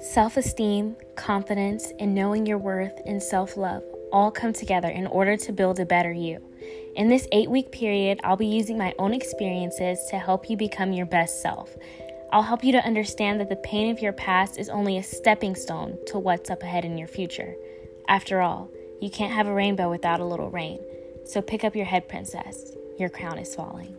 Self esteem, confidence, and knowing your worth and self love all come together in order to build a better you. In this eight week period, I'll be using my own experiences to help you become your best self. I'll help you to understand that the pain of your past is only a stepping stone to what's up ahead in your future. After all, you can't have a rainbow without a little rain. So pick up your head, princess. Your crown is falling.